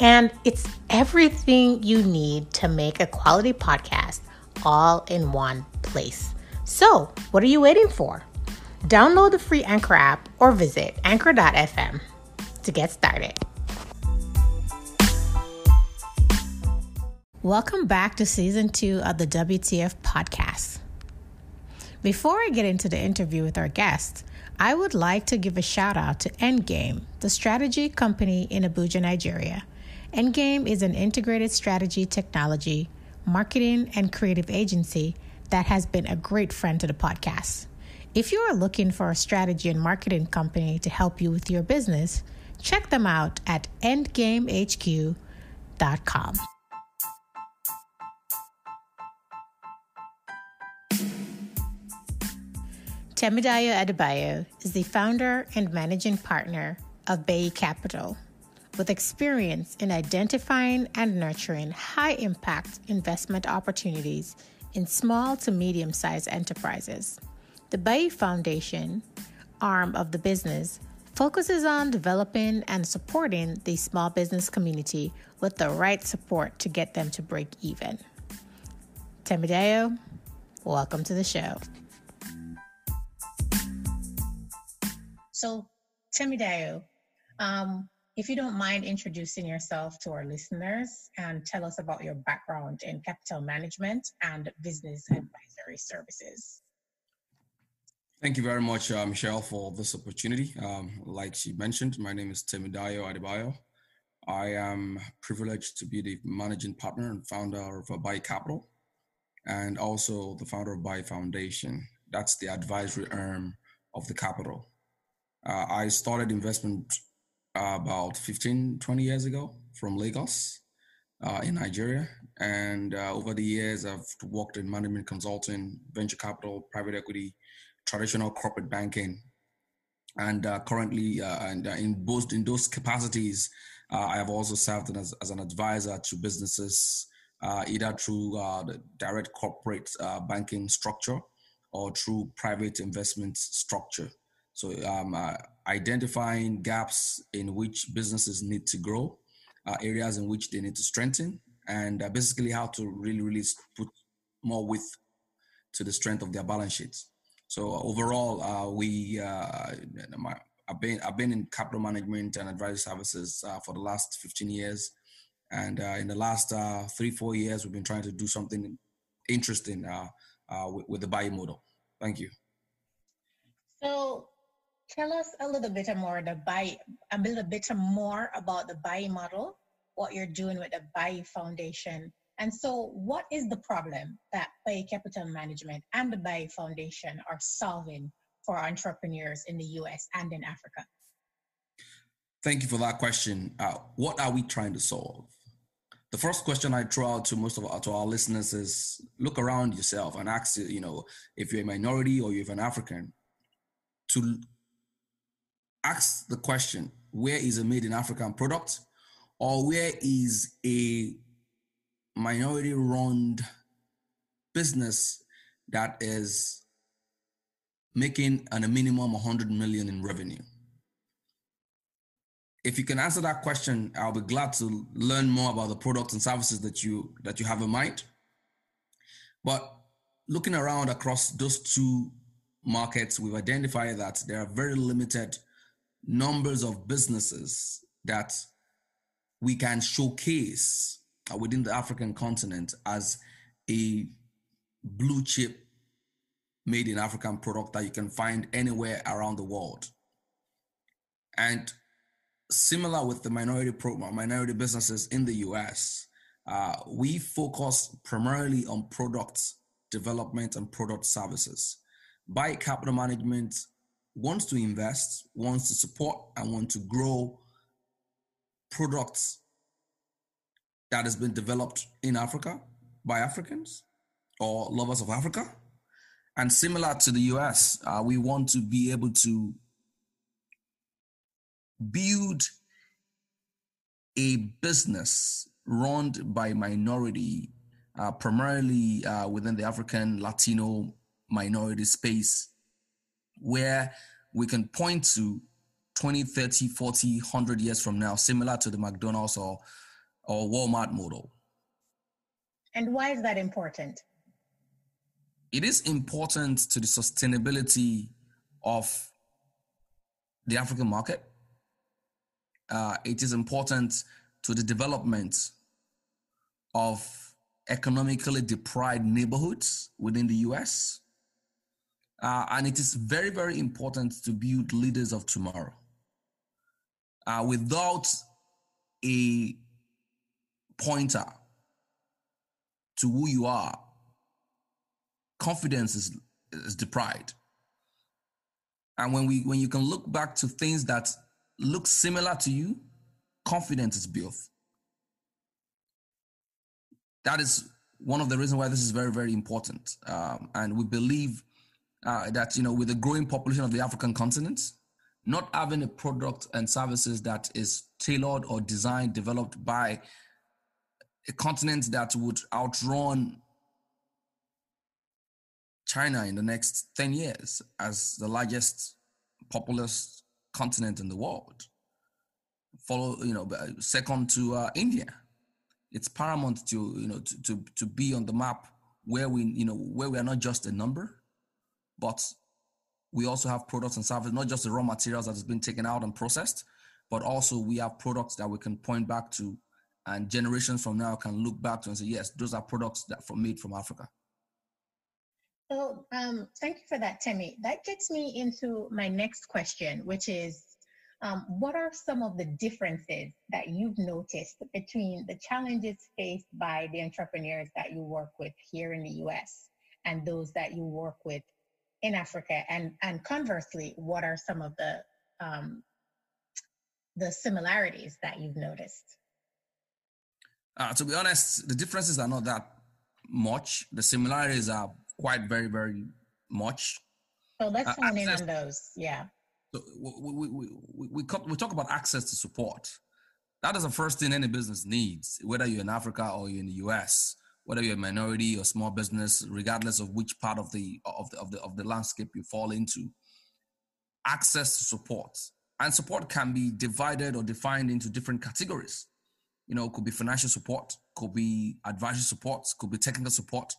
and it's everything you need to make a quality podcast all in one place. So, what are you waiting for? Download the free Anchor app or visit anchor.fm to get started. Welcome back to season two of the WTF podcast. Before I get into the interview with our guest, I would like to give a shout out to Endgame, the strategy company in Abuja, Nigeria. Endgame is an integrated strategy, technology, marketing, and creative agency that has been a great friend to the podcast. If you are looking for a strategy and marketing company to help you with your business, check them out at endgamehq.com. Temidayo Adebayo is the founder and managing partner of Bayi Capital with experience in identifying and nurturing high impact investment opportunities in small to medium sized enterprises. The Bayi Foundation, arm of the business, focuses on developing and supporting the small business community with the right support to get them to break even. Temidayo, welcome to the show. So, Temidayo, um, if you don't mind introducing yourself to our listeners and tell us about your background in capital management and business advisory services. Thank you very much, uh, Michelle, for this opportunity. Um, like she mentioned, my name is Temidayo Adebayo. I am privileged to be the managing partner and founder of Bayi Capital and also the founder of Bayi Foundation. That's the advisory arm of the capital. Uh, I started investment uh, about 15, 20 years ago from Lagos uh, in Nigeria. And uh, over the years, I've worked in management consulting, venture capital, private equity, traditional corporate banking. And uh, currently, uh, and uh, in both in those capacities, I have also served as, as an advisor to businesses, either through the direct corporate banking structure or through private investment structure. So um, uh, identifying gaps in which businesses need to grow, uh, areas in which they need to strengthen, and uh, basically how to really, really put more width to the strength of their balance sheets. So overall, uh, we uh, I've been I've been in capital management and advisory services uh, for the last 15 years, and in the last three four years, we've been trying to do something interesting with, with the Bayi model. Thank you. So Tell us a little bit more the Bayi, a little bit more about the Bayi model, what you're doing with the Bayi Foundation. And so, what is the problem that Bayi Capital Management and the Bayi Foundation are solving for entrepreneurs in the US and in Africa? Thank you for that question. Uh, what are we trying to solve? The first question I throw out to most of our, to our listeners is look around yourself and ask, you know, if you're a minority or you're an African, to ask the question where is a made in African product? Or where is a minority run business that is making an a minimum 100 million in revenue? If you can answer that question i'll be glad to learn more about the products and services that you that you have in mind. But looking around across those two markets we've identified that there are very limited numbers of businesses that we can showcase within the African continent as a blue chip made in African product that you can find anywhere around the world. And similar with the minority program, minority businesses in the US, uh, we focus primarily on product development and product services. Bayi capital management wants to invest, wants to support, and want to grow products that has been developed in Africa by Africans or lovers of Africa. And similar to the US, uh, we want to be able to build a business run by minority, uh, primarily uh, within the African Latino minority space, where we can point to 20, 30, 40, 100 years from now, similar to the McDonald's or, or Walmart model. And why is that important? It is important to the sustainability of the African market. Uh, it is important to the development of economically deprived neighborhoods within the US. Uh, and it is very, very important to build leaders of tomorrow. Uh, without a pointer to who you are, confidence is, is deprived. And when we when you can look back to things that look similar to you, confidence is built. That is one of the reasons why this is very, very important. Um, and we believe uh, that, you know, with the growing population of the African continent, not having a product and services that is tailored or designed, developed by a continent that would outrun China in the next 10 years as the largest populous continent in the world. Follow, you know, second to uh, India. It's paramount to, you know, to, to, to be on the map where we, you know, where we are not just a number, but we also have products and services, not just the raw materials that has been taken out and processed, but also we have products that we can point back to and generations from now can look back to and say, yes, those are products that were made from Africa. So um, thank you for that, Timmy. That gets me into my next question, which is um, what are some of the differences that you've noticed between the challenges faced by the entrepreneurs that you work with here in the US and those that you work with in Africa? And, and conversely, what are some of the um, the similarities that you've noticed? Uh, to be honest, the differences are not that much. The similarities are quite very, very much. So let's uh, hone in on those. Yeah. So we, we, we, we, we, we talk about access to support. That is the first thing any business needs, whether you're in Africa or you're in the US, whether you're a minority or small business, regardless of which part of the of the of the, of the landscape you fall into. Access to support. And support can be divided or defined into different categories. You know, could be financial support, could be advisory support, could be technical support,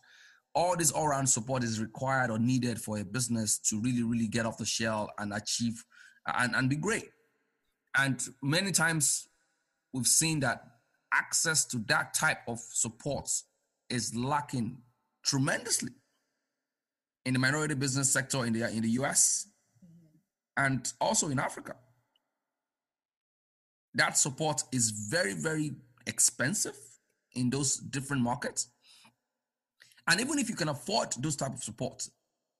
all this all-round support is required or needed for a business to really really get off the shell and achieve and, and be great and many times we've seen that access to that type of support is lacking tremendously in the minority business sector in the in the US and also in Africa that support is very very expensive in those different markets and even if you can afford those type of support,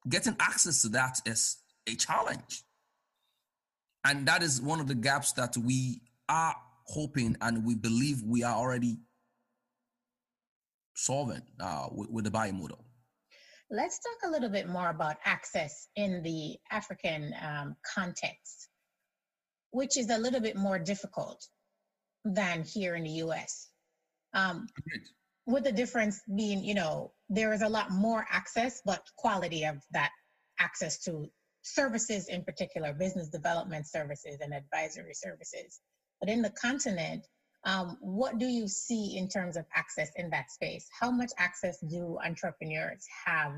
getting access to that is a challenge. And that is one of the gaps that we are hoping and we believe we are already solving uh, with, with the Bayi model. Let's talk a little bit more about access in the African um, context, which is a little bit more difficult than here in the US. Um, with the difference being, you know, there is a lot more access, but quality of that access to services in particular, business development services and advisory services. But in the continent, um, what do you see in terms of access in that space? How much access do entrepreneurs have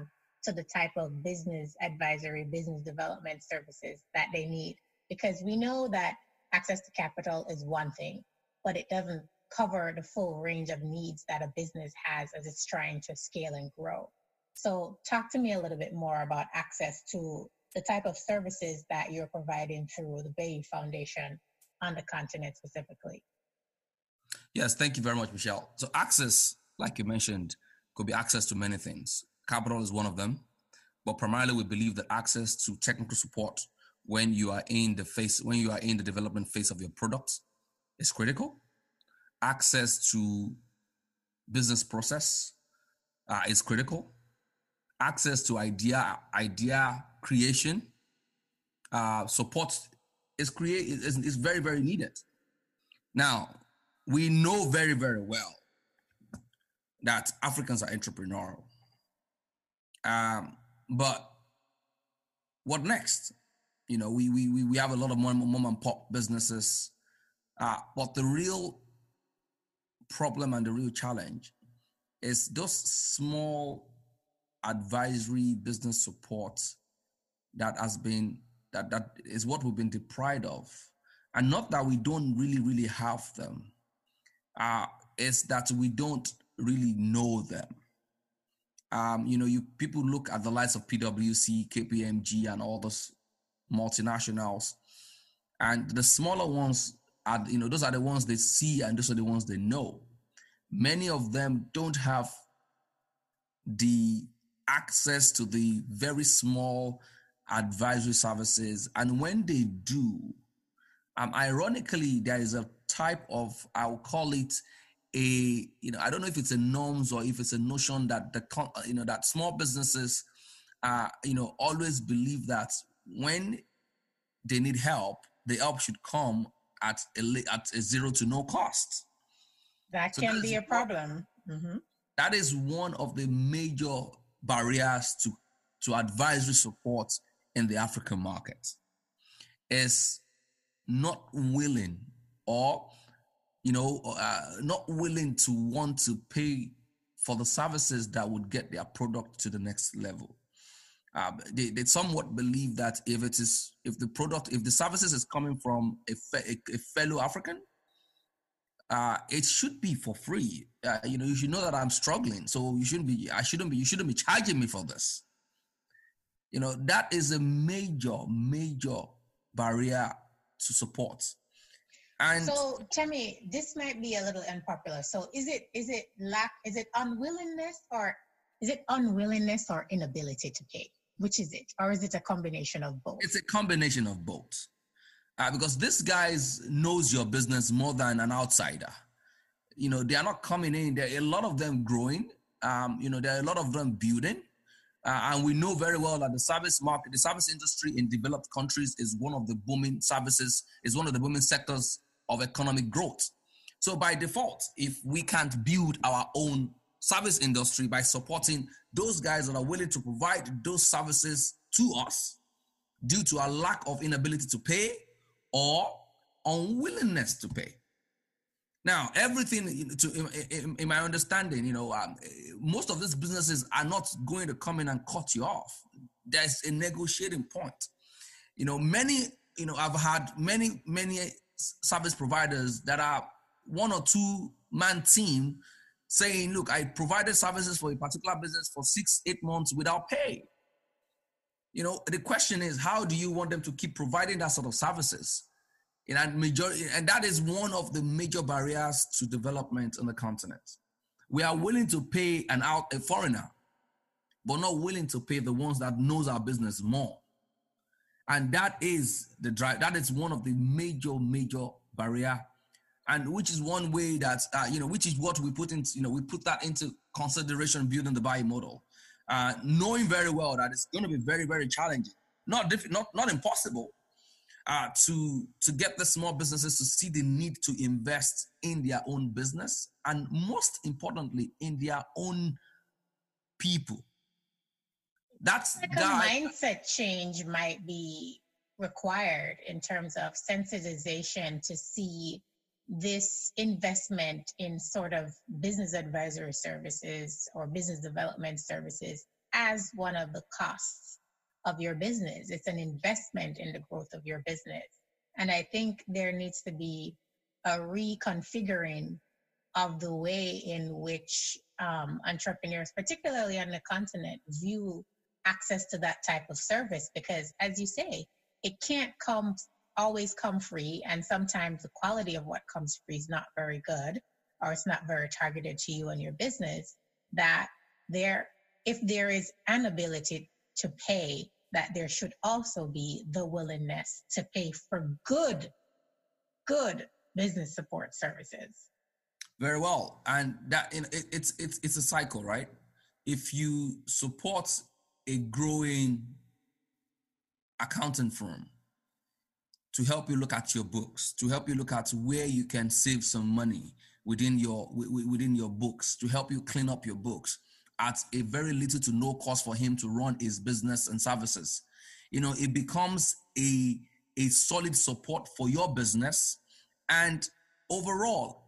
to the type of business advisory, business development services that they need? Because we know that access to capital is one thing, but it doesn't cover the full range of needs that a business has as it's trying to scale and grow. So, talk to me a little bit more about access to the type of services that you're providing through the Bayi Foundation on the continent specifically. Yes, thank you very much, Michelle. So, access, like you mentioned, could be access to many things. Capital is one of them, but primarily we believe that access to technical support when you are in the face, when you are in the development phase of your product is critical access to business process uh, is critical. Access to idea idea creation uh, support is create is, is very very needed. Now we know very very well that Africans are entrepreneurial, um, but what next? You know, we we we have a lot of mom, mom and pop businesses, uh, but the real problem and the real challenge is those small advisory business support that has been that that is what we've been deprived of. And not that we don't really really have them uh is that we don't really know them. Um you know you people look at the likes of pwc kpmg and all those multinationals and the smaller ones are you know those are the ones they see and those are the ones they know. Many of them don't have the access to the very small advisory services and when they do um, ironically there is a type of i'll call it a you know i don't know if it's a norms or if it's a notion that the you know that small businesses uh you know always believe that when they need help the help should come at a at a zero to no cost. That so can be a problem. Mm-hmm. that is one of the major barriers to to advisory support in the african market. Is not willing or you know uh, not willing to want to pay for the services that would get their product to the next level. Uh, they, they somewhat believe that if it is if the product if the services is coming from a, fe- a fellow african uh, it should be for free. Uh, you know you should know that i'm struggling so you shouldn't be i shouldn't be you shouldn't be charging me for this. You know that is a major major barrier to support and so tell me this might be a little unpopular so is it is it lack is it unwillingness or is it unwillingness or inability to pay which is it? Or is it a combination of both? It's a combination of both. Uh, because this guys knows your business more than an outsider. You know, they are not coming in. There are a lot of them growing. Um, you know, there are a lot of them building. Uh, and we know very well that the service market, the service industry in developed countries is one of the booming services, is one of the booming sectors of economic growth. So by default, if we can't build our own service industry by supporting those guys that are willing to provide those services to us due to a lack of inability to pay or unwillingness to pay. Now, everything to in, in, in my understanding, you know, um, most of these businesses are not going to come in and cut you off. There's a negotiating point. You know, many, you know, I've had many, many service providers that are one or two man team saying, look, I provided services for a particular business for six, eight months without pay. You know, the question is, how do you want them to keep providing that sort of services? And majority, and that is one of the major barriers to development on the continent. We are willing to pay an out a foreigner, but not willing to pay the ones that knows our business more. And that is the drive. That is one of the major, major barrier and which is one way that uh, you know which is what we put into you know we put that into consideration building the Bayi model uh, knowing very well that it's going to be very very challenging not diff- not not impossible uh, to to get the small businesses to see the need to invest in their own business and most importantly in their own people that's like that, mindset change might be required in terms of sensitization to see this investment in sort of business advisory services or business development services as one of the costs of your business. It's an investment in the growth of your business. And I think there needs to be a reconfiguring of the way in which um, entrepreneurs, particularly on the continent, view access to that type of service. Because as you say, it can't come always come free. And sometimes the quality of what comes free is not very good or it's not very targeted to you and your business. That there, if there is an ability to pay, that there should also be the willingness to pay for good, good business support services. Very well, and that it's it's it's a cycle, right? If you support a growing accounting firm to help you look at your books, to help you look at where you can save some money within your within your books, to help you clean up your books at a very little to no cost for him to run his business and services. You know, it becomes a a solid support for your business and overall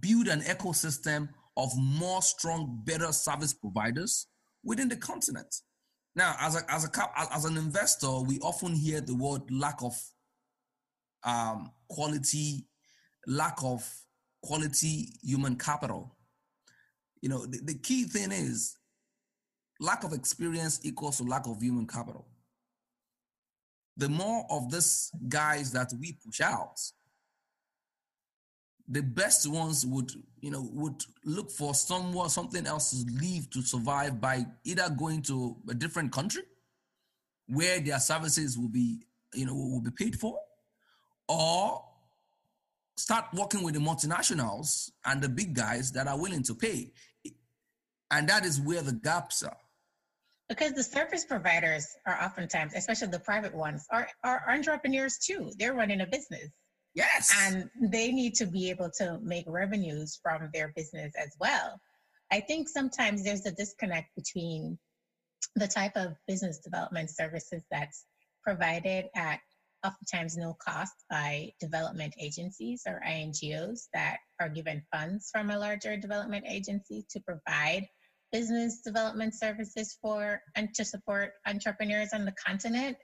build an ecosystem of more strong, better service providers within the continent. Now, as a, as a as an investor, we often hear the word lack of um, quality, lack of quality human capital. You know, the, the key thing is lack of experience equals to lack of human capital. The more of these guys that we push out, the best ones would you know would look for someone something else to leave to survive by either going to a different country where their services will be you know will be paid for or start working with the multinationals and the big guys that are willing to pay. And that is where the gaps are. Because the service providers are oftentimes especially the private ones are, are entrepreneurs too. They're running a business Yes. And they need to be able to make revenues from their business as well. I think sometimes there's a disconnect between the type of business development services that's provided at oftentimes no cost by development agencies or INGOs that are given funds from a larger development agency to provide business development services for and to support entrepreneurs on the continent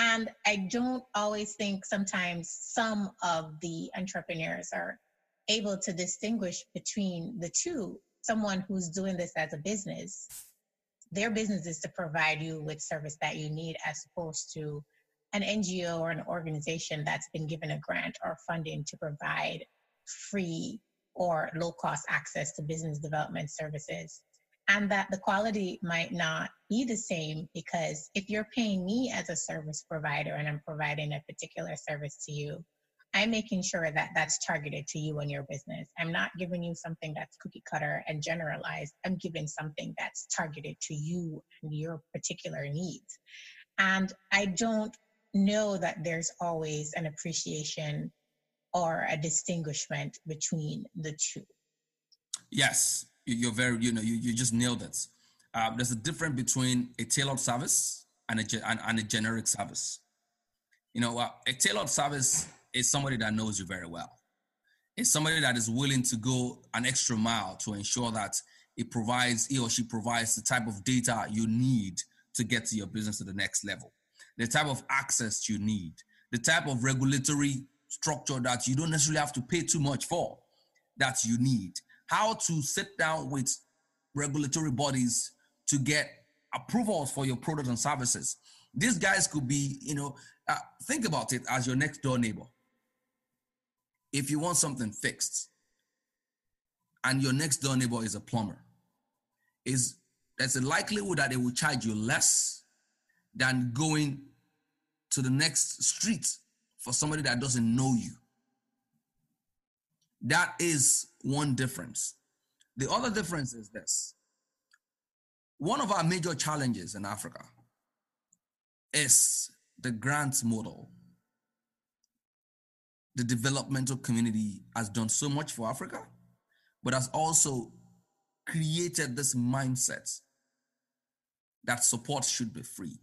and I don't always think sometimes some of the entrepreneurs are able to distinguish between the two. Someone who's doing this as a business, their business is to provide you with service that you need as opposed to an NGO or an organization that's been given a grant or funding to provide free or low cost access to business development services and that the quality might not be the same because if you're paying me as a service provider and I'm providing a particular service to you, I'm making sure that that's targeted to you and your business. I'm not giving you something that's cookie cutter and generalized. I'm giving something that's targeted to you and your particular needs. And I don't know that there's always an appreciation or a distinguishment between the two. Yes, you're very, you know, you, you just nailed it. Um, there's a difference between a tailored service and a, and, and a generic service. You know, uh, a tailored service is somebody that knows you very well. It's somebody that is willing to go an extra mile to ensure that it provides, he or she provides the type of data you need to get to your business to the next level, the type of access you need, the type of regulatory structure that you don't necessarily have to pay too much for that you need how to sit down with regulatory bodies to get approvals for your products and services. These guys could be, you know, uh, think about it as your next door neighbor. If you want something fixed and your next door neighbor is a plumber, is there's a likelihood that they will charge you less than going to the next street for somebody that doesn't know you. That is one difference. The other difference is this one of our major challenges in Africa is the grants model. The developmental community has done so much for Africa, but has also created this mindset that support should be free.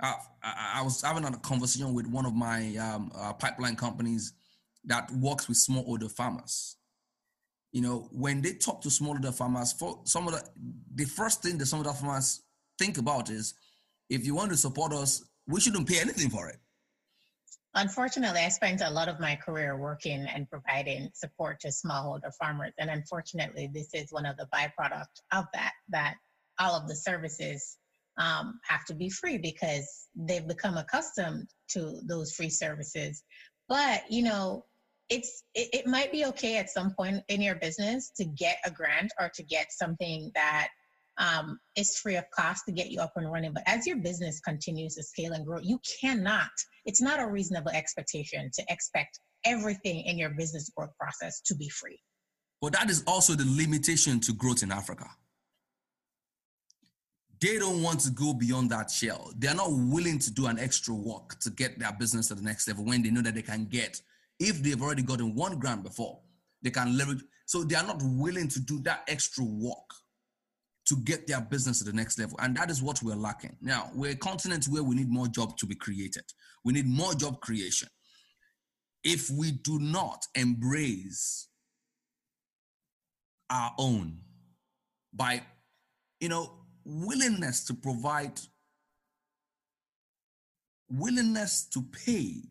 Uh, I, I, was having a conversation with one of my um, uh, pipeline companies that works with smallholder farmers. You know, when they talk to smallholder farmers, for some of the the first thing that some of the farmers think about is if you want to support us, we shouldn't pay anything for it. Unfortunately, I spent a lot of my career working and providing support to smallholder farmers. And unfortunately, this is one of the byproducts of that, that all of the services um, have to be free because they've become accustomed to those free services. But, you know, it's it, it might be okay at some point in your business to get a grant or to get something that um, is free of cost to get you up and running. But as your business continues to scale and grow, you cannot, it's not a reasonable expectation to expect everything in your business growth process to be free. But that is also the limitation to growth in Africa. They don't want to go beyond that shell. They're not willing to do an extra work to get their business to the next level when they know that they can get, if they've already gotten one grant before, they can leverage. So they are not willing to do that extra work to get their business to the next level. And that is what we're lacking. Now, we're a continent where we need more jobs to be created. We need more job creation. If we do not embrace our own by, you know, willingness to provide, willingness to pay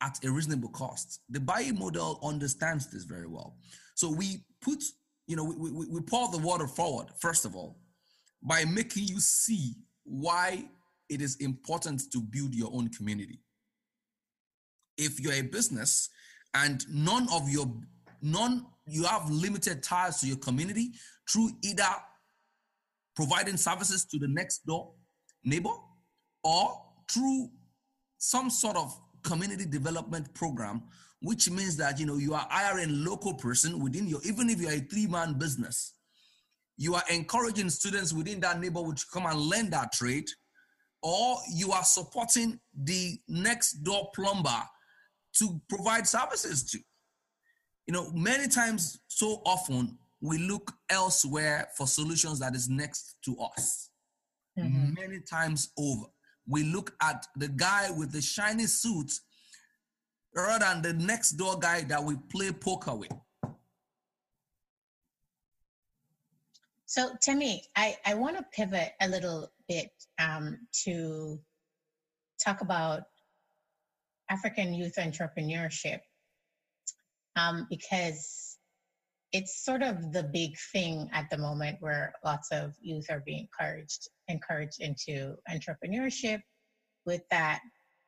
at a reasonable cost. The Bayi model understands this very well. So we put you know, we, we, we pour the water forward, first of all, by making you see why it is important to build your own community. If you're a business and none of your, none, you have limited ties to your community through either providing services to the next door neighbor or through some sort of community development program which means that you know you are hiring local person within your even if you're a three-man business you are encouraging students within that neighborhood to come and learn that trade or you are supporting the next door plumber to provide services to. You know many times so often we look elsewhere for solutions that is next to us. Mm-hmm. many times over we look at the guy with the shiny suit rather than the next door guy that we play poker with. So, Timmy, I, I want to pivot a little bit um, to talk about African youth entrepreneurship um, because it's sort of the big thing at the moment where lots of youth are being encouraged encouraged into entrepreneurship with that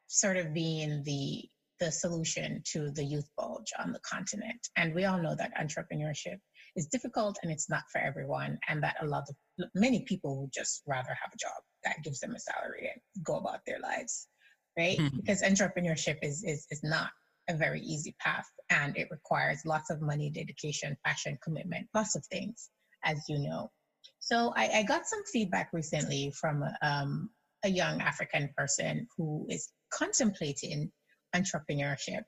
sort of being the the solution to the youth bulge on the continent. And we all know that entrepreneurship is difficult and it's not for everyone, and that a lot of many people would just rather have a job that gives them a salary and go about their lives, right? Mm-hmm. Because entrepreneurship is, is is not a very easy path, and it requires lots of money, dedication, passion, commitment, lots of things, as you know. So I, I got some feedback recently from um, a young African person who is contemplating entrepreneurship.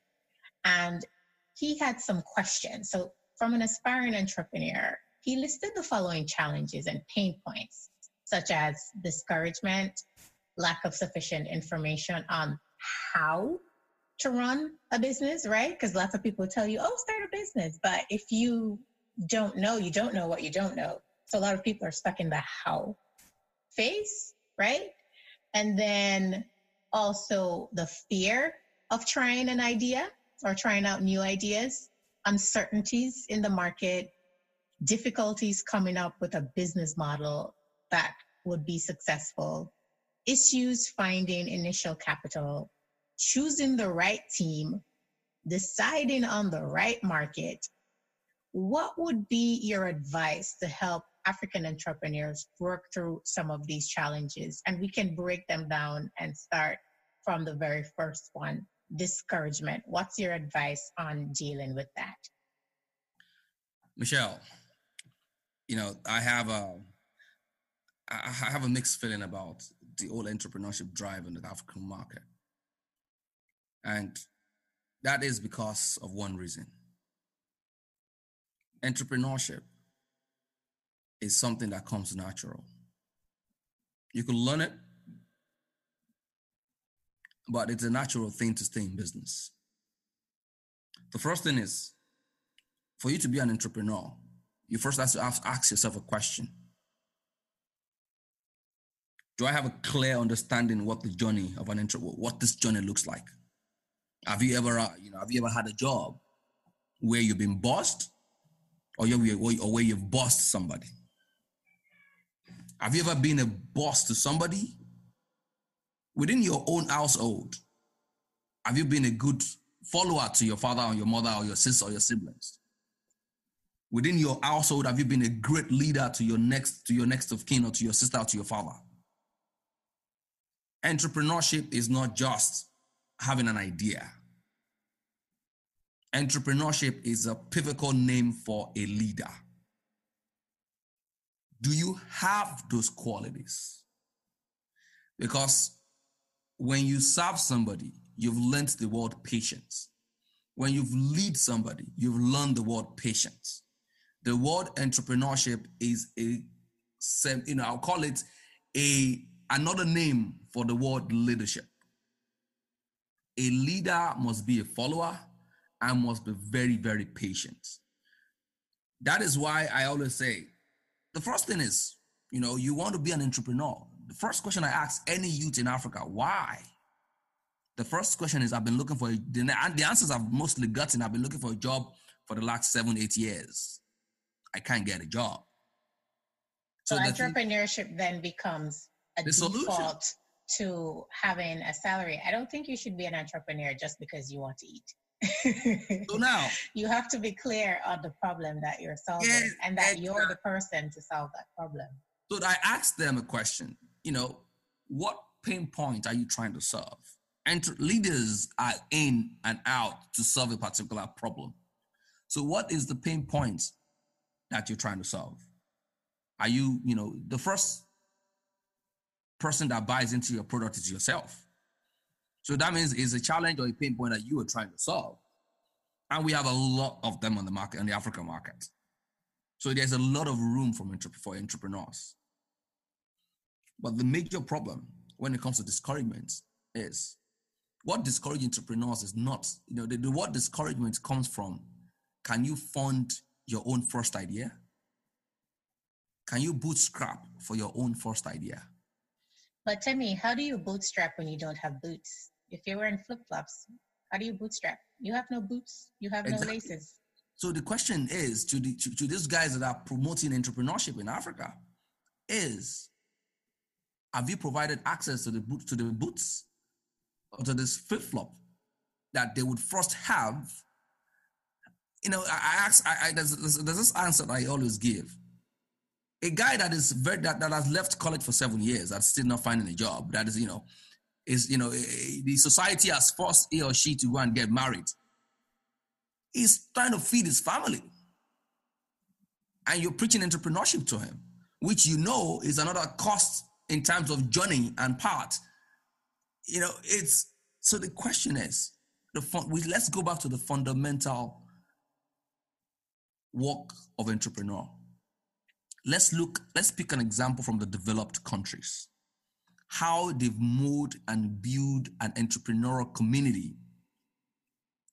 And he had some questions. So, from an aspiring entrepreneur, he listed the following challenges and pain points, such as discouragement, lack of sufficient information on how to run a business, right? Because lots of people tell you, oh, start a business. But if you don't know, you don't know what you don't know. So a lot of people are stuck in the how phase, right? And then also the fear of trying an idea or trying out new ideas, uncertainties in the market, difficulties coming up with a business model that would be successful, issues finding initial capital, choosing the right team, deciding on the right market. What would be your advice to help African entrepreneurs work through some of these challenges? And we can break them down and start from the very first one discouragement. What's your advice on dealing with that? Michelle, you know, I have a I have a mixed feeling about the old entrepreneurship drive in the African market. And that is because of one reason. Entrepreneurship is something that comes natural. You can learn it but it's a natural thing to stay in business. The first thing is for you to be an entrepreneur, you first have to ask yourself a question. Do I have a clear understanding what the journey of an intro, what this journey looks like? Have you ever, uh, you know, have you ever had a job where you've been bossed, or you or where you've bossed somebody? Have you ever been a boss to somebody within your own household, have you been a good follower to your father or your mother or your sister or your siblings? Within your household, have you been a great leader to your next to your next of kin or to your sister or to your father? Entrepreneurship is not just having an idea. entrepreneurship is a pivotal name for a leader. Do you have those qualities? Because when you serve somebody, you've learned the word patience. When you've lead somebody, you've learned the word patience. The word entrepreneurship is a, you know, I'll call it a another name for the word leadership. A leader must be a follower and must be very, very patient. That is why I always say the first thing is, you know, you want to be an entrepreneur. The first question I ask any youth in Africa, why? The first question is, I've been looking for, the, the answers I've mostly gotten, I've been looking for a job for the last seven, eight years. I can't get a job. So, so entrepreneurship then becomes a the default solution. To having a salary. I don't think you should be an entrepreneur just because you want to eat. Oh, so now you have to be clear on the problem that you're solving yes, and that you're the person to solve that problem. So I asked them a question, you know, what pain point are you trying to solve? And leaders are in and out to solve a particular problem. So what is the pain point that you're trying to solve? Are you, you know, the first person that buys into your product is yourself. So that means it's a challenge or a pain point that you are trying to solve. And we have a lot of them on the market, on the African market. So there's a lot of room for, for entrepreneurs. But the major problem when it comes to discouragement is what discourages entrepreneurs is not, you know, the, the what discouragement comes from can you fund your own first idea? Can you bootstrap for your own first idea? But tell me, how do you bootstrap when you don't have boots? If you're wearing flip flops, how do you bootstrap? You have no boots, you have exactly. no laces. So the question is to, the, to, to these guys that are promoting entrepreneurship in Africa is have you provided access to the boot to the boots or to this flip flop that they would first have? You know, I, ask, I, I there's, there's, there's this answer I always give a guy that is very that, that has left college for seven years that's still not finding a job that is you know is you know eh, eh, the society has forced he or she to go and get married he's trying to feed his family. And you're preaching entrepreneurship to him which you know is another cost in terms of journey and part. You know it's so the question is the fun, we, let's go back to the fundamental work of entrepreneur let's look, let's pick an example from the developed countries. How they've moved and built an entrepreneurial community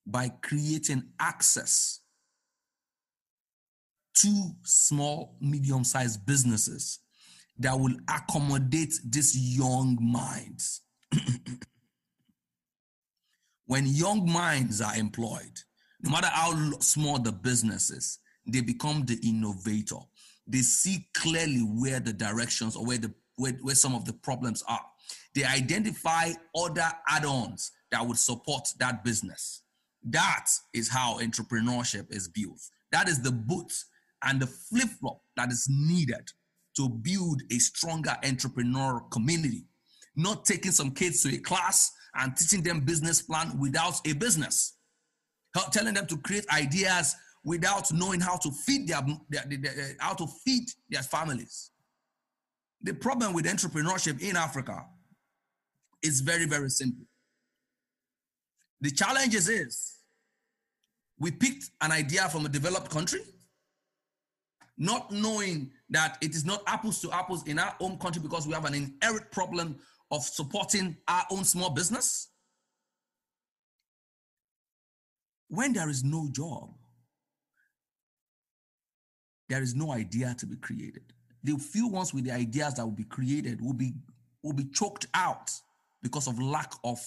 by creating access to small, medium sized businesses that will accommodate these young minds. when young minds are employed, no matter how small the business is, they become the innovator they see clearly where the directions or where the where, where some of the problems are. They identify other add-ons that would support that business. That is how entrepreneurship is built. That is the boot and the flip-flop that is needed to build a stronger entrepreneur community. Not taking some kids to a class and teaching them business plan without a business. Telling them to create ideas without knowing how to feed their, their, their, their, how to feed their families. The problem with entrepreneurship in Africa is very, very simple. The challenge is we picked an idea from a developed country, not knowing that it is not apples to apples in our own country because we have an inherent problem of supporting our own small business. When there is no job, there is no idea to be created. The few ones with the ideas that will be created will be will be choked out because of lack of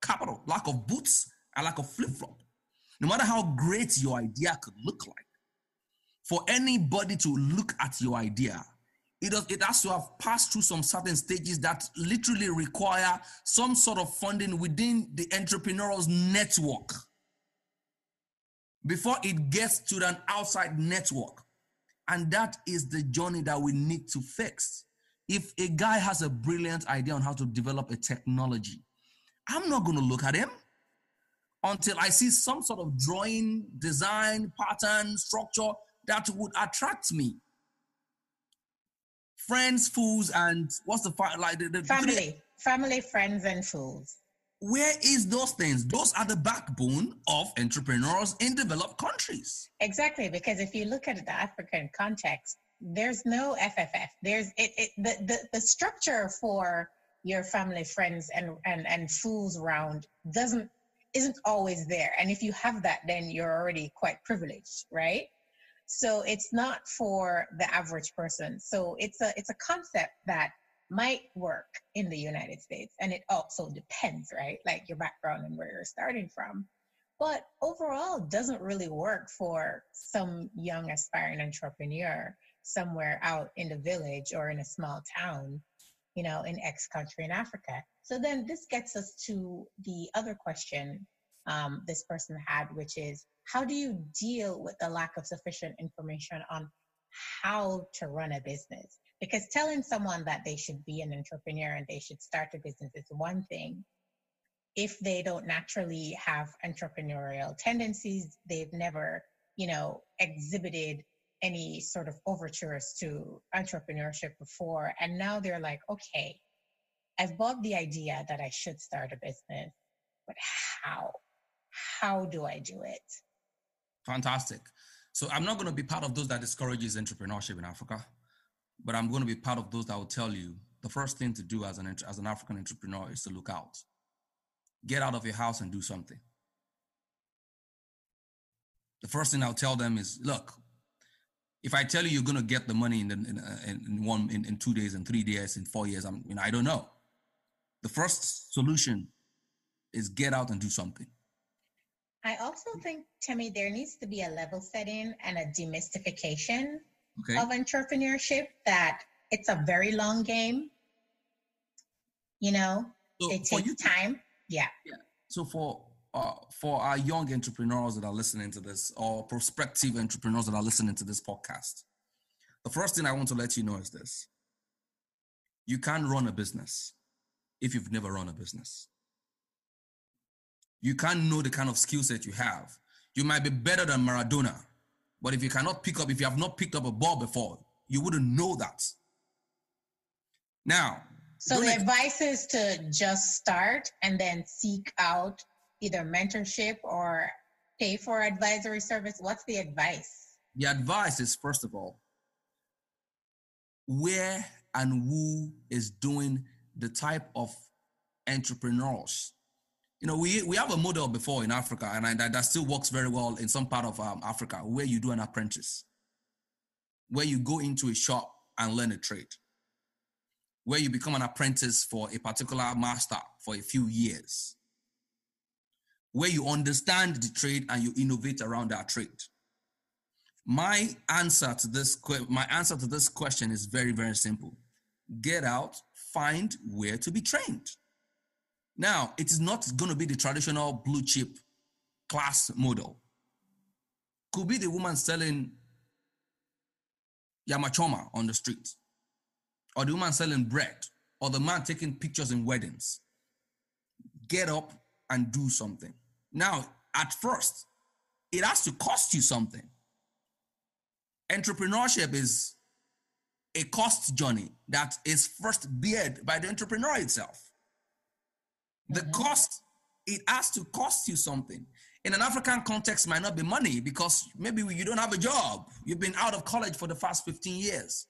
capital, lack of boots, and lack of flip flop. No matter how great your idea could look like, for anybody to look at your idea, it, does, it has to have passed through some certain stages that literally require some sort of funding within the entrepreneur's network before it gets to an outside network. And that is the journey that we need to fix. If a guy has a brilliant idea on how to develop a technology, I'm not going to look at him. until I see some sort of drawing, design, pattern, structure that would attract me. Friends, fools, and what's the like the, the family, family, friends, and fools. Where is those things? Those are the backbone of entrepreneurs in developed countries. Exactly, because if you look at the African context, there's no FFF. There's it, it the, the the structure for your family, friends, and and and fools around doesn't isn't always there. And if you have that, then you're already quite privileged, right? So it's not for the average person. So it's a it's a concept that might work in the United States, and it also depends, right? Like your background and where you're starting from. But overall, doesn't really work for some young aspiring entrepreneur somewhere out in the village or in a small town, you know, in X country in Africa. So then this gets us to the other question um, this person had, which is how do you deal with the lack of sufficient information on how to run a business? Because telling someone that they should be an entrepreneur and they should start a business is one thing. If they don't naturally have entrepreneurial tendencies, they've never, you know, exhibited any sort of overtures to entrepreneurship before. And now they're like, okay, I've bought the idea that I should start a business, but how? How do I do it? Fantastic. So I'm not going to be part of those that discourages entrepreneurship in Africa, but I'm going to be part of those that will tell you the first thing to do as an as an African entrepreneur is to look out. Get out of your house and do something. The first thing I'll tell them is, look, if I tell you you're going to get the money in, in, uh, in, one in, in two days, in three days, in four years, I'm you know I don't know. The first solution is get out and do something. I also think, Timmy, there needs to be a level setting and a demystification okay. of entrepreneurship. That it's a very long game. You know, so it takes you, time. Yeah. Yeah. So for uh, for our young entrepreneurs that are listening to this, or prospective entrepreneurs that are listening to this podcast, the first thing I want to let you know is this you can't run a business if you've never run a business. You can't know the kind of skill set you have. You might be better than Maradona, but if you cannot pick up, if you have not picked up a ball before, you wouldn't know that. Now, so the advice is to just start and then seek out either mentorship or pay for advisory service? What's the advice? The advice is first of all, where and who is doing the type of entrepreneurs. You know, we, we have a model before in Africa, and I, that, that still works very well in some part of um, Africa, where you do an apprentice, where you go into a shop and learn a trade, where you become an apprentice for a particular master for a few years where you understand the trade and you innovate around that trade. My answer to this my answer to this question is very very simple. Get out, find where to be trained. Now, it is not going to be the traditional blue chip class model. Could be the woman selling nyama choma on the street, or the woman selling bread, or the man taking pictures in weddings. Get up and do something. Now, at first, it has to cost you something. Entrepreneurship is a cost journey that is first beared by the entrepreneur itself. The mm-hmm. cost, it has to cost you something. In an African context, might not be money because maybe you don't have a job. You've been out of college for the past 15 years.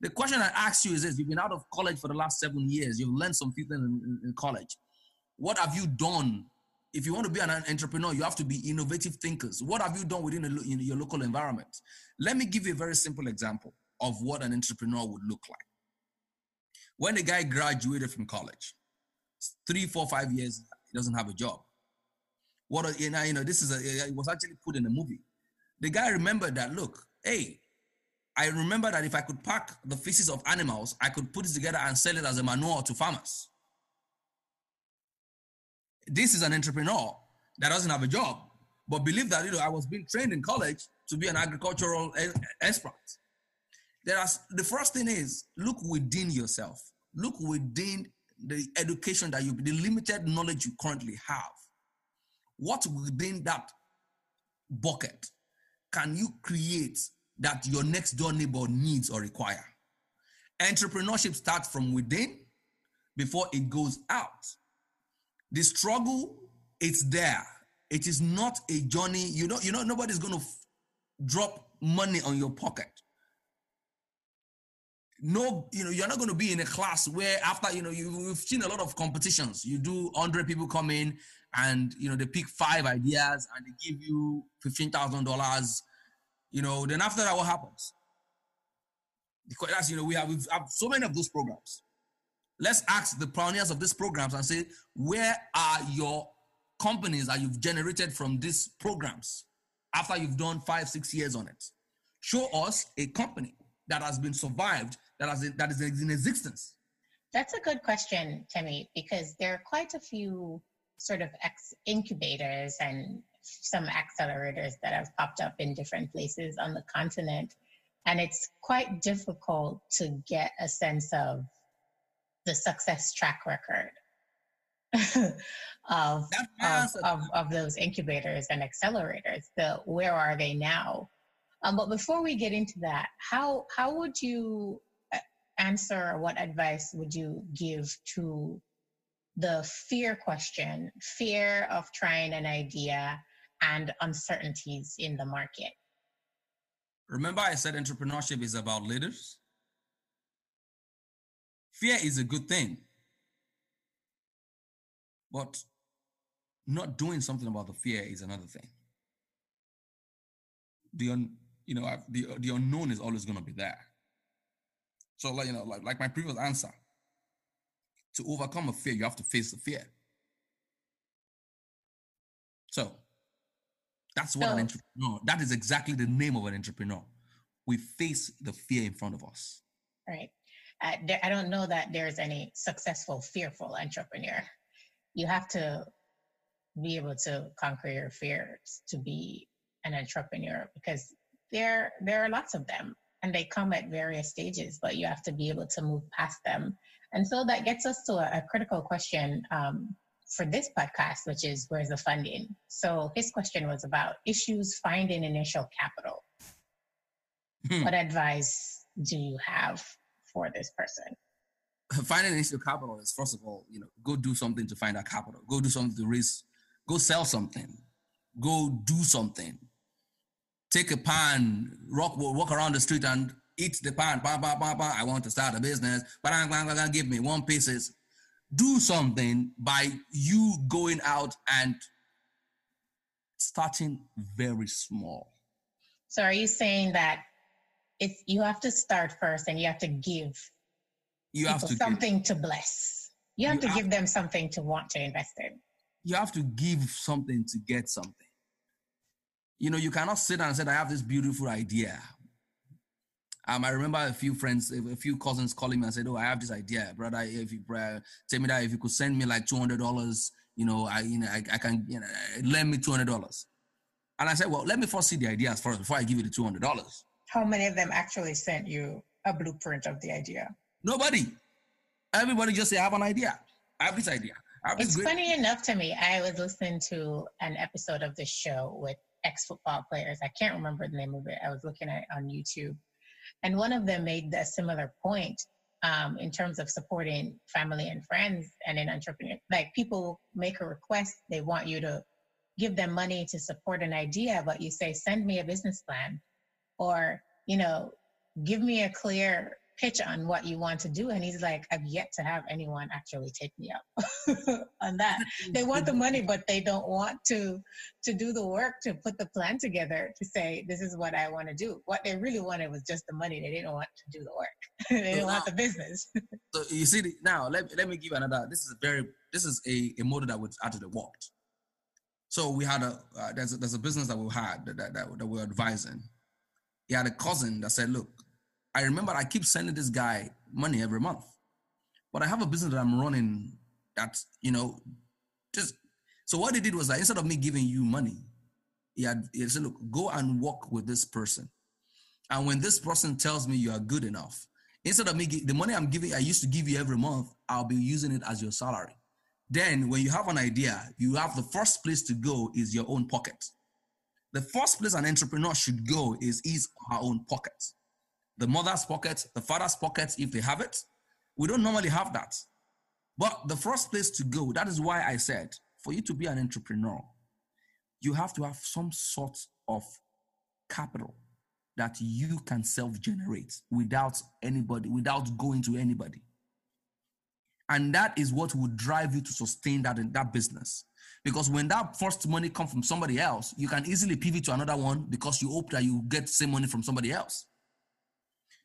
The question I ask you is this you've been out of college for the last seven years, you've learned some things in, in, in college. What have you done if you want to be an entrepreneur, you have to be innovative thinkers. What have you done within a, your local environment? Let me give you a very simple example of what an entrepreneur would look like. When a guy graduated from college, three, four, five years, he doesn't have a job. What you know, you know, this is a, it was actually put in a movie. The guy remembered that, look, hey, I remember that if I could pack the feces of animals, I could put it together and sell it as a manure to farmers this is an entrepreneur that doesn't have a job, but believe that you know I was being trained in college to be an agricultural expert. There are the first thing is look within yourself. Look within the education that you, the limited knowledge you currently have. what within that bucket can you create that your next door neighbor needs or require? Entrepreneurship starts from within before it goes out. The struggle, it's there. It is not a journey. You know, you know, nobody's going to f- drop money on your pocket. No, you know, you're not going to be in a class where after, you know, you, you've seen a lot of competitions. You do 100 people come in and, you know, they pick five ideas and they give you $15,000. You know, then after that, what happens? Because that's, you know, we have, we have so many of those programs. Let's ask the pioneers of these programs and say, where are your companies that you've generated from these programs after you've done five, six years on it? Show us a company that has been survived, that, has, that is in existence. That's a good question, Timmy, because there are quite a few sort of ex- incubators and some accelerators that have popped up in different places on the continent. And it's quite difficult to get a sense of the success track record of, of, of, of, those incubators and accelerators. The where are they now? Um, but before we get into that, how how would you answer? What advice would you give to the fear question, fear of trying an idea, and uncertainties in the market? Remember, I said entrepreneurship is about leaders. Fear is a good thing. But not doing something about the fear is another thing. The un, you know the the unknown is always going to be there. So like you know like like my previous answer, to overcome a fear, you have to face the fear. So that's what so, an entrepreneur. That is exactly the name of an entrepreneur. We face the fear in front of us. Right. I, I don't know that there's any successful, fearful entrepreneur. You have to be able to conquer your fears to be an entrepreneur because there there are lots of them and they come at various stages, but you have to be able to move past them. And so that gets us to a, a critical question um, for this podcast, which is where's the funding? So his question was about issues finding initial capital. Hmm. What advice do you have for this person? Finding initial capital is first of all, you know, go do something to find that capital. Go do something to raise. Go sell something. Go do something. Take a pan, walk walk around the street and eat the pan. Bah, bah, bah, bah. I want to start a business, but I'm gonna give me one pieces. Do something by you going out and starting very small. So are you saying that it's you have to start first and you have to give you have to something give. to bless you have you to have, give them something to want to invest in you have to give something to get something you know you cannot sit and say i have this beautiful idea um, I remember a few friends, a few cousins calling me and said, "Oh, I have this idea, brother. If you brother, tell me that if you could send me like two hundred dollars, you know, I, you know, I, I can, you know, lend me two hundred dollars." And I said, "Well, let me first see the ideas first before I give you the two hundred dollars." How many of them actually sent you a blueprint of the idea? Nobody. Everybody just say, I have an idea. I have this idea. Have this it's funny enough to me. I was listening to an episode of this show with ex football players. I can't remember the name of it. I was looking at on YouTube. And one of them made a similar point um, in terms of supporting family and friends and an entrepreneur. Like people make a request, they want you to give them money to support an idea, but you say, send me a business plan or you know give me a clear pitch on what you want to do and he's like i've yet to have anyone actually take me up on that. They want the money but they don't want to to do the work to put the plan together to say this is what i want to do. What they really wanted was just the money. They didn't want to do the work. They didn't so want the business. So you see now let, let me give another this is a very this is a, a model that was actually worked so we had a uh, there's a, there's a business that we had that, that, that, that we're advising. He had a cousin that said, Look, I remember I keep sending this guy money every month, but I have a business that I'm running that's, you know, just so what he did was that instead of me giving you money, he had he said, Look, go and work with this person. And when this person tells me you are good enough, instead of me the money I'm giving, I used to give you every month, I'll be using it as your salary. then when you have an idea, you have the first place to go is your own pocket. The first place an entrepreneur should go is his her own pocket. The mother's pocket, the father's pocket, if they have it. We don't normally have that. But the first place to go, that is why I said, for you to be an entrepreneur, you have to have some sort of capital that you can self generate without anybody, without going to anybody. And that is what will drive you to sustain that, that business. Because when that first money comes from somebody else, you can easily pivot to another one because you hope that you get the same money from somebody else.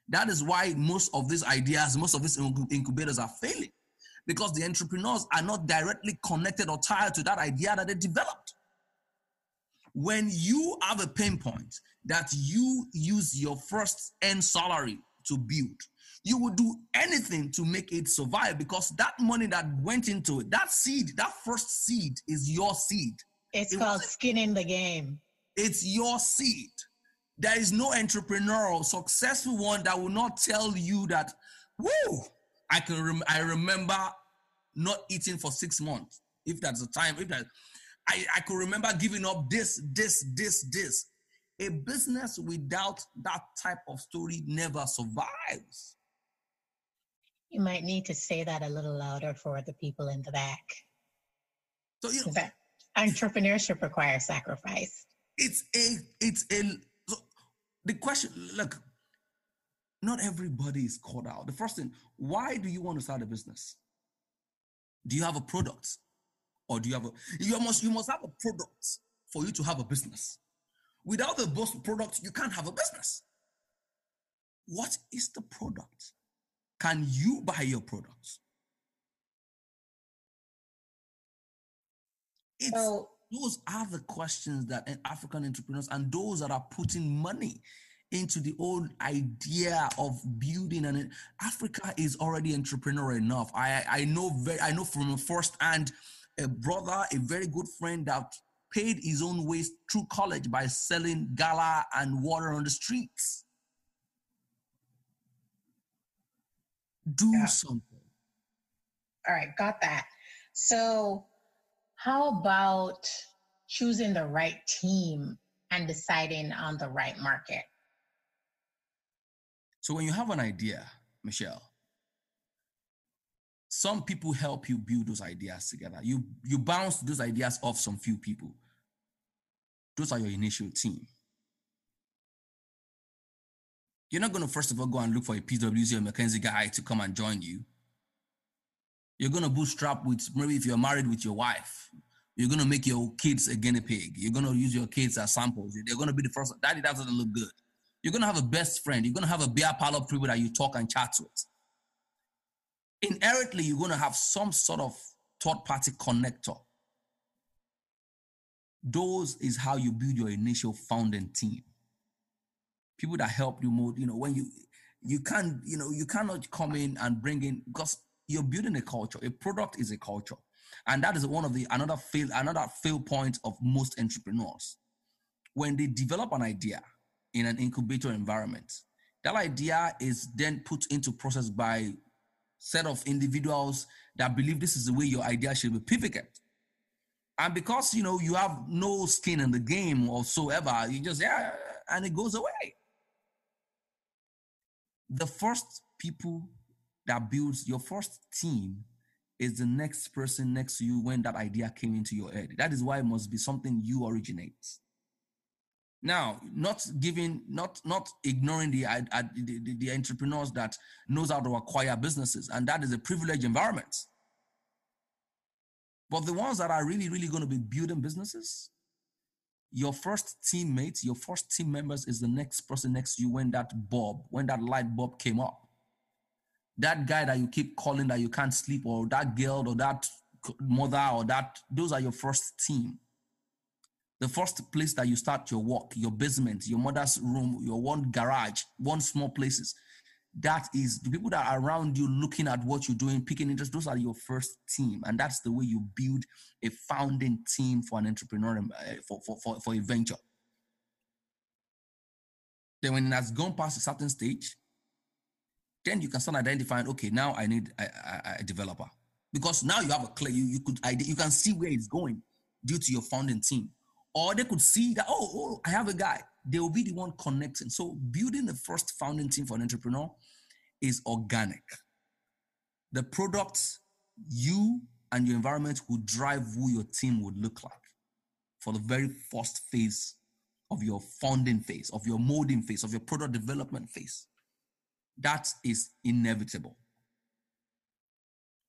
That is why most of these ideas, most of these incubators are failing because the entrepreneurs are not directly connected or tied to that idea that they developed. When you have a pain point that you use your first end salary to build, you would do anything to make it survive because that money that went into it, that seed, that first seed is your seed. It's it called skin in the game. It's your seed. There is no entrepreneurial successful one that will not tell you that, whoa, I can rem- I remember not eating for six months. If that's the time, if that I, I could remember giving up this, this, this, this. A business without that type of story never survives. You might need to say that a little louder for the people in the back. So you know, that entrepreneurship requires sacrifice. It's a it's a the question look not everybody is caught out. The first thing, why do you want to start a business? Do you have a product? Or do you have a you must you must have a product for you to have a business. Without the product, you can't have a business. What is the product? Can you buy your products? It's, so, those are the questions that African entrepreneurs and those that are putting money into the old idea of building and Africa is already entrepreneur enough. I I know very I know from a first hand a brother, a very good friend that paid his own way through college by selling gala and water on the streets. Do yeah. something. All right, got that. So, how about choosing the right team and deciding on the right market? So, when you have an idea, Michelle, some people help you build those ideas together. You you bounce those ideas off some few people. Those are your initial team. You're not going to first of all go and look for a PwC or McKinsey guy to come and join you. You're going to bootstrap with maybe if you're married with your wife, you're going to make your kids a guinea pig. You're going to use your kids as samples. They're going to be the first. Daddy, that doesn't look good. You're going to have a best friend. You're going to have a beer parlor people that you talk and chat with. Inherently, you're going to have some sort of third party connector. Those is how you build your initial founding team people that help you more, you know, when you you can't, you know, you cannot come in and bring in because you're building a culture. A product is a culture. And that is one of the another fail, another fail point of most entrepreneurs. When they develop an idea in an incubator environment, that idea is then put into process by set of individuals that believe this is the way your idea should be pivoted. And because you know you have no skin in the game whatsoever, you just yeah, and it goes away the first people that builds your first team is the next person next to you when that idea came into your head. That is why it must be something you originate. Now, not giving, not not ignoring the, the, the, the entrepreneurs that knows how to acquire businesses, and that is a privileged environment. But the ones that are really, really going to be building businesses, your first teammates, your first team members is the next person next to you when that bulb, when that light bulb came up. That guy that you keep calling that you can't sleep, or that girl, or that mother, or that, those are your first team. The first place that you start your work, your basement, your mother's room, your one garage, one small places that is the people that are around you looking at what you're doing, picking interest. Those are your first team. And that's the way you build a founding team for an entrepreneur, uh, for, for, for, for a venture. Then when it has gone past a certain stage, then you can start identifying, okay, now I need a, a, a developer. because now you have a clear you, you could you can see where it's going due to your founding team. Or they could see that oh, oh i have a guy. They will be the one connecting. So building the first founding team for an entrepreneur is organic. The products you and your environment will drive who your team would look like for the very first phase of your founding phase of your molding phase of your product development phase that is inevitable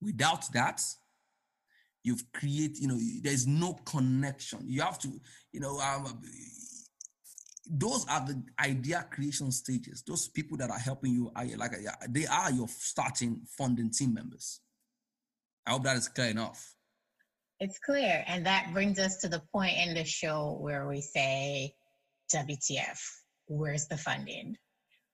Without that, you've created, you know, there's no connection. You have to, you know, um, those are the idea creation stages. Those people that are helping you, are like they are your starting funding team members. I hope that is clear enough. It's clear, and that brings us to the point in the show where we say, "WTF? Where's the funding?"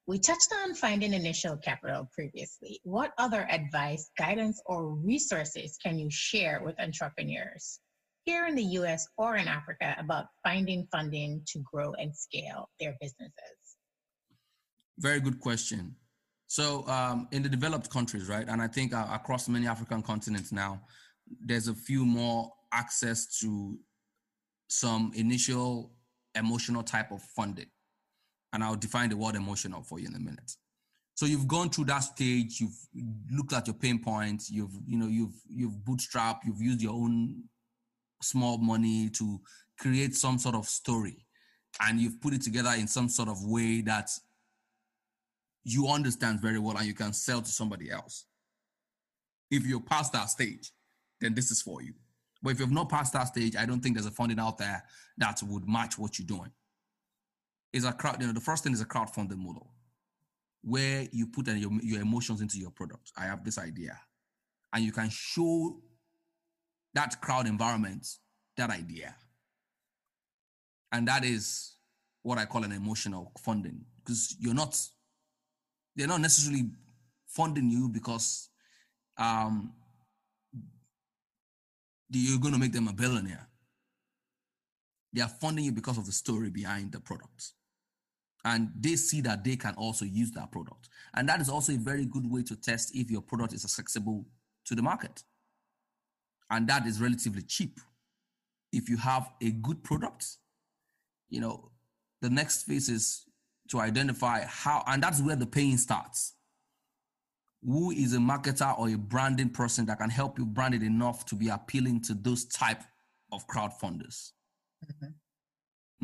We touched on finding initial capital previously. What other advice, guidance, or resources can you share with entrepreneurs here in the US or in Africa about finding funding to grow and scale their businesses? Very good question. So, um, in the developed countries, right, and I think uh, across many African continents now, there's a few more access to some initial emotional type of funding and I'll define the word emotional for you in a minute. So you've gone through that stage, you've looked at your pain points, you've you know you've you've bootstrapped, you've used your own small money to create some sort of story and you've put it together in some sort of way that you understand very well and you can sell to somebody else. If you're past that stage, then this is for you. But if you've not passed that stage, I don't think there's a funding out there that would match what you're doing is a crowd. You know, the first thing is a crowdfunding model, where you put your, your emotions into your product. I have this idea, and you can show that crowd environment that idea, and that is what I call an emotional funding because you're not they're not necessarily funding you because um, you're going to make them a billionaire. They are funding you because of the story behind the product and they see that they can also use that product. And that is also a very good way to test if your product is accessible to the market. And that is relatively cheap. If you have a good product, you know, the next phase is to identify how, and that's where the paying starts. Who is a marketer or a branding person that can help you brand it enough to be appealing to those type of crowdfunders? Mm-hmm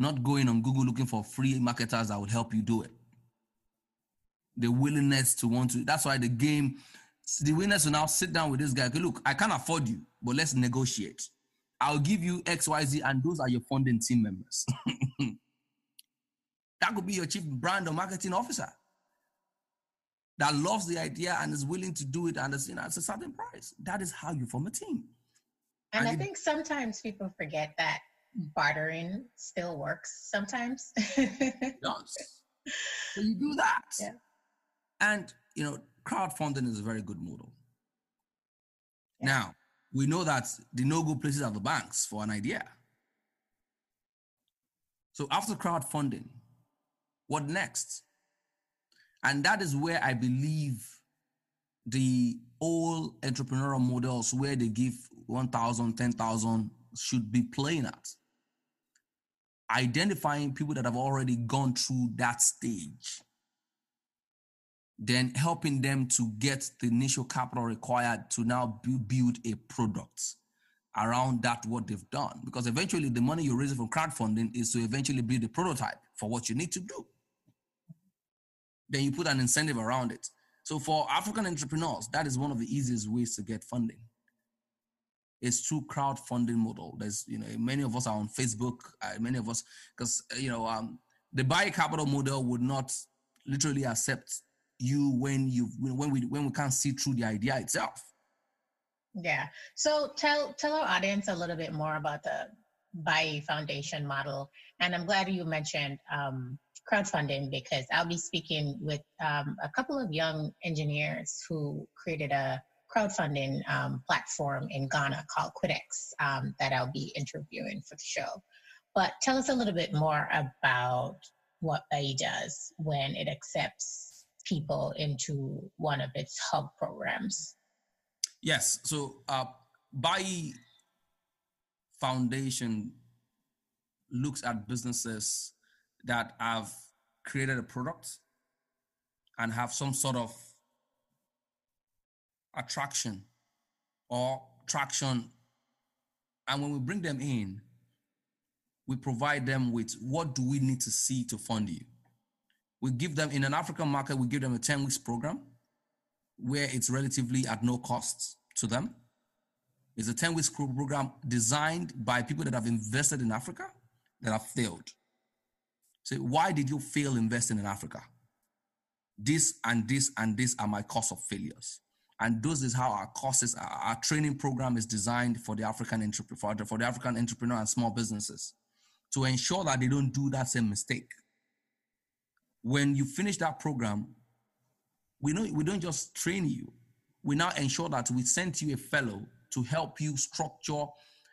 not going on Google looking for free marketers that would help you do it. The willingness to want to, that's why the game, the willingness to now sit down with this guy. Okay, look, I can't afford you, but let's negotiate. I'll give you XYZ, and those are your funding team members. that could be your chief brand or marketing officer that loves the idea and is willing to do it and it's, you know, it's a certain price. That is how you form a team. And, and I it, think sometimes people forget that bartering still works sometimes. does. So you do that. Yeah. And you know, crowdfunding is a very good model. Yeah. Now, we know that the no-go places are the banks for an idea. So after crowdfunding, what next? And that is where I believe the old entrepreneurial models where they give 1,000, 10,000 should be playing at identifying people that have already gone through that stage, then helping them to get the initial capital required to now build a product around that what they've done. Because eventually the money you raise from crowdfunding is to eventually build a prototype for what you need to do. Then you put an incentive around it. So for african entrepreneurs that is one of the easiest ways to get funding is through crowdfunding model. There's, you know, many of us are on Facebook. Uh, many of us, because uh, you know, um, the Bayi capital model would not literally accept you when you when we when we can't see through the idea itself. Yeah. So tell tell our audience a little bit more about the Bayi Foundation model, and I'm glad you mentioned um, crowdfunding because I'll be speaking with um, a couple of young engineers who created a crowdfunding um, platform in Ghana called Quidex um, that I'll be interviewing for the show. But tell us a little bit more about what Bayi does when it accepts people into one of its hub programs. Yes. So, uh, Bayi foundation looks at businesses that have created a product and have some sort of attraction or traction. And when we bring them in, we provide them with what do we need to see to fund you. We give them in an African market, we give them a 10 weeks program where it's relatively at no cost to them. It's a 10 weeks program designed by people that have invested in Africa that have failed. So, why did you fail investing in Africa? This and this and this are my cost of failures. And this is how our courses, our training program is designed for the African entrepreneur, for the African entrepreneur and small businesses to ensure that they don't do that same mistake. When you finish that program, we don't, we don't just train you. We now ensure that we send you a fellow to help you structure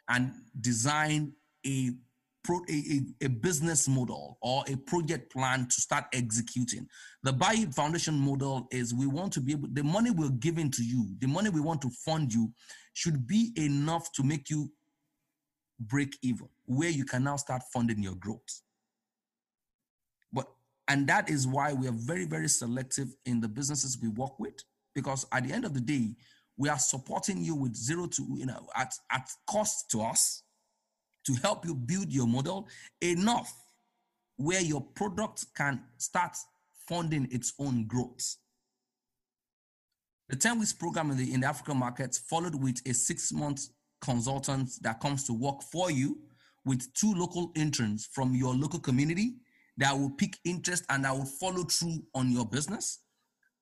and design a pro, a, a, business model or a project plan to start executing. The Bayi Foundation model is we want to be able, the money we're giving to you, the money we want to fund you should be enough to make you break even, where you can now start funding your growth. But, and that is why we are very, very selective in the businesses we work with, because at the end of the day, we are supporting you with zero to, you know, at, at cost to us to help you build your model enough where your product can start funding its own growth. The 10 weeks program in the, in the African markets followed with a six month consultant that comes to work for you with two local interns from your local community that will pick interest and that will follow through on your business.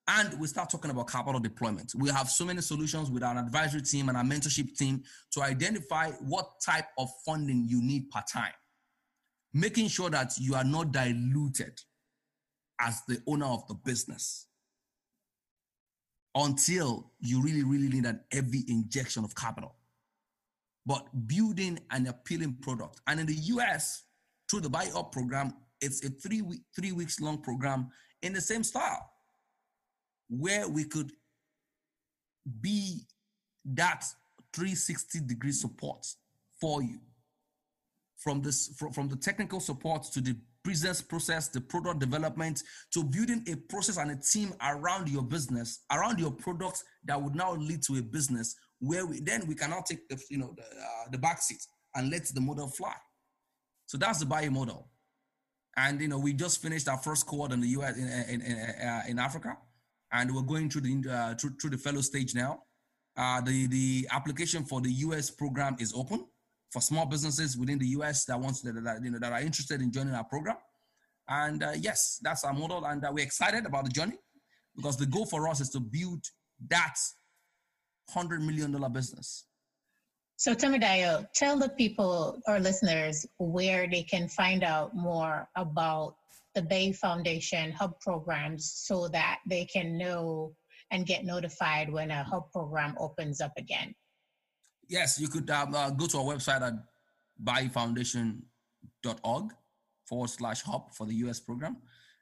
And we start talking about capital deployment. We have so many solutions with our advisory team and our mentorship team to identify what type of funding you need per time, making sure that you are not diluted as the owner of the business until you really, really need an heavy injection of capital. But building an appealing product. And in the US, through the Buy Up program, it's a three week, three weeks long program in the same style where we could be that 360 degree support for you. From this from, from the technical support to the business process the product development to building a process and a team around your business around your products that would now lead to a business where we then we cannot take the you know the, uh, the back seat and let the model fly. So that's the Bayi model. And you know we just finished our first cohort in the us in in, in, uh, in africa and we're going through the uh, through, through the fellow stage now. Uh, the the application for the US program is open for small businesses within the US that wants that, that you know that are interested in joining our program. And uh, yes, that's our model, and uh, we're excited about the journey because the goal for us is to build that hundred million dollar business. So, Temidayo, tell the people or listeners where they can find out more about the Bayi Foundation hub programs so that they can know and get notified when a hub program opens up again? Yes, you could um, uh, go to our website at bayifoundation.org forward slash hub for the US program.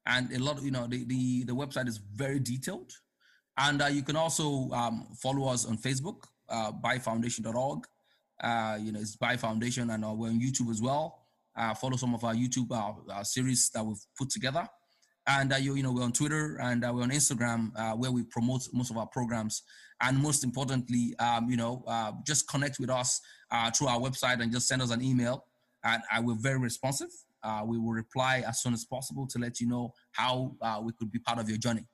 And a lot of, you know, the, the, the website is very detailed. And uh, you can also um, follow us on Facebook, uh. Uh, you know, it's Bayi Foundation, and uh, we're on YouTube as well uh, follow some of our YouTube uh, series that we've put together. And uh, you, you know, we're on Twitter and uh, we're on Instagram uh, where we promote most of our programs. And most importantly, um, you know, uh, just connect with us through our website and just send us an email. And we're very responsive. we will reply as soon as possible to let you know how we could be part of your journey.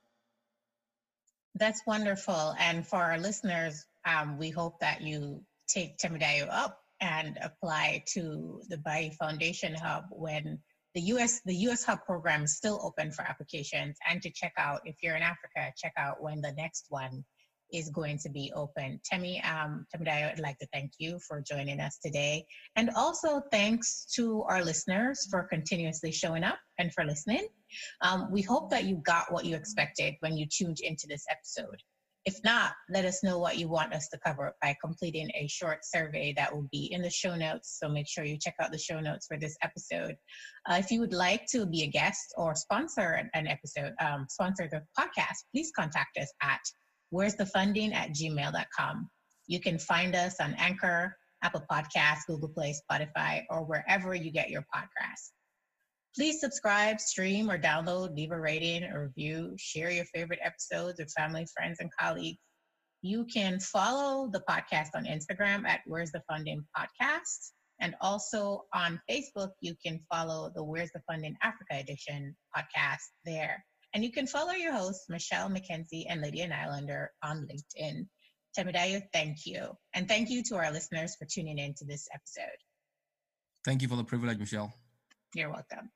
That's wonderful. And for our listeners, um, we hope that you take Temidayo up and apply to the Bayi Foundation Hub when the US the US Hub program is still open for applications and to check out if you're in Africa, check out when the next one is going to be open. Temi, um, Temidayo, I'd like to thank you for joining us today. And also thanks to our listeners for continuously showing up and for listening. Um, we hope that you got what you expected when you tuned into this episode. If not, let us know what you want us to cover by completing a short survey that will be in the show notes. So make sure you check out the show notes for this episode. Uh, if you would like to be a guest or sponsor an episode, um, sponsor the podcast, please contact us at where's the funding at gmail.com. You can find us on Anchor, Apple Podcasts, Google Play, Spotify, or wherever you get your podcasts. Please subscribe, stream, or download, leave a rating, a review, share your favorite episodes with family, friends, and colleagues. You can follow the podcast on Instagram at Where's the Funding Podcast. And also on Facebook, you can follow the Where's the Funding Africa Edition podcast there. And you can follow your hosts, Michelle McKenzie and Lydia Nylander, on LinkedIn. Temidayo, thank you. And thank you to our listeners for tuning in to this episode. Thank you for the privilege, Michelle. You're welcome.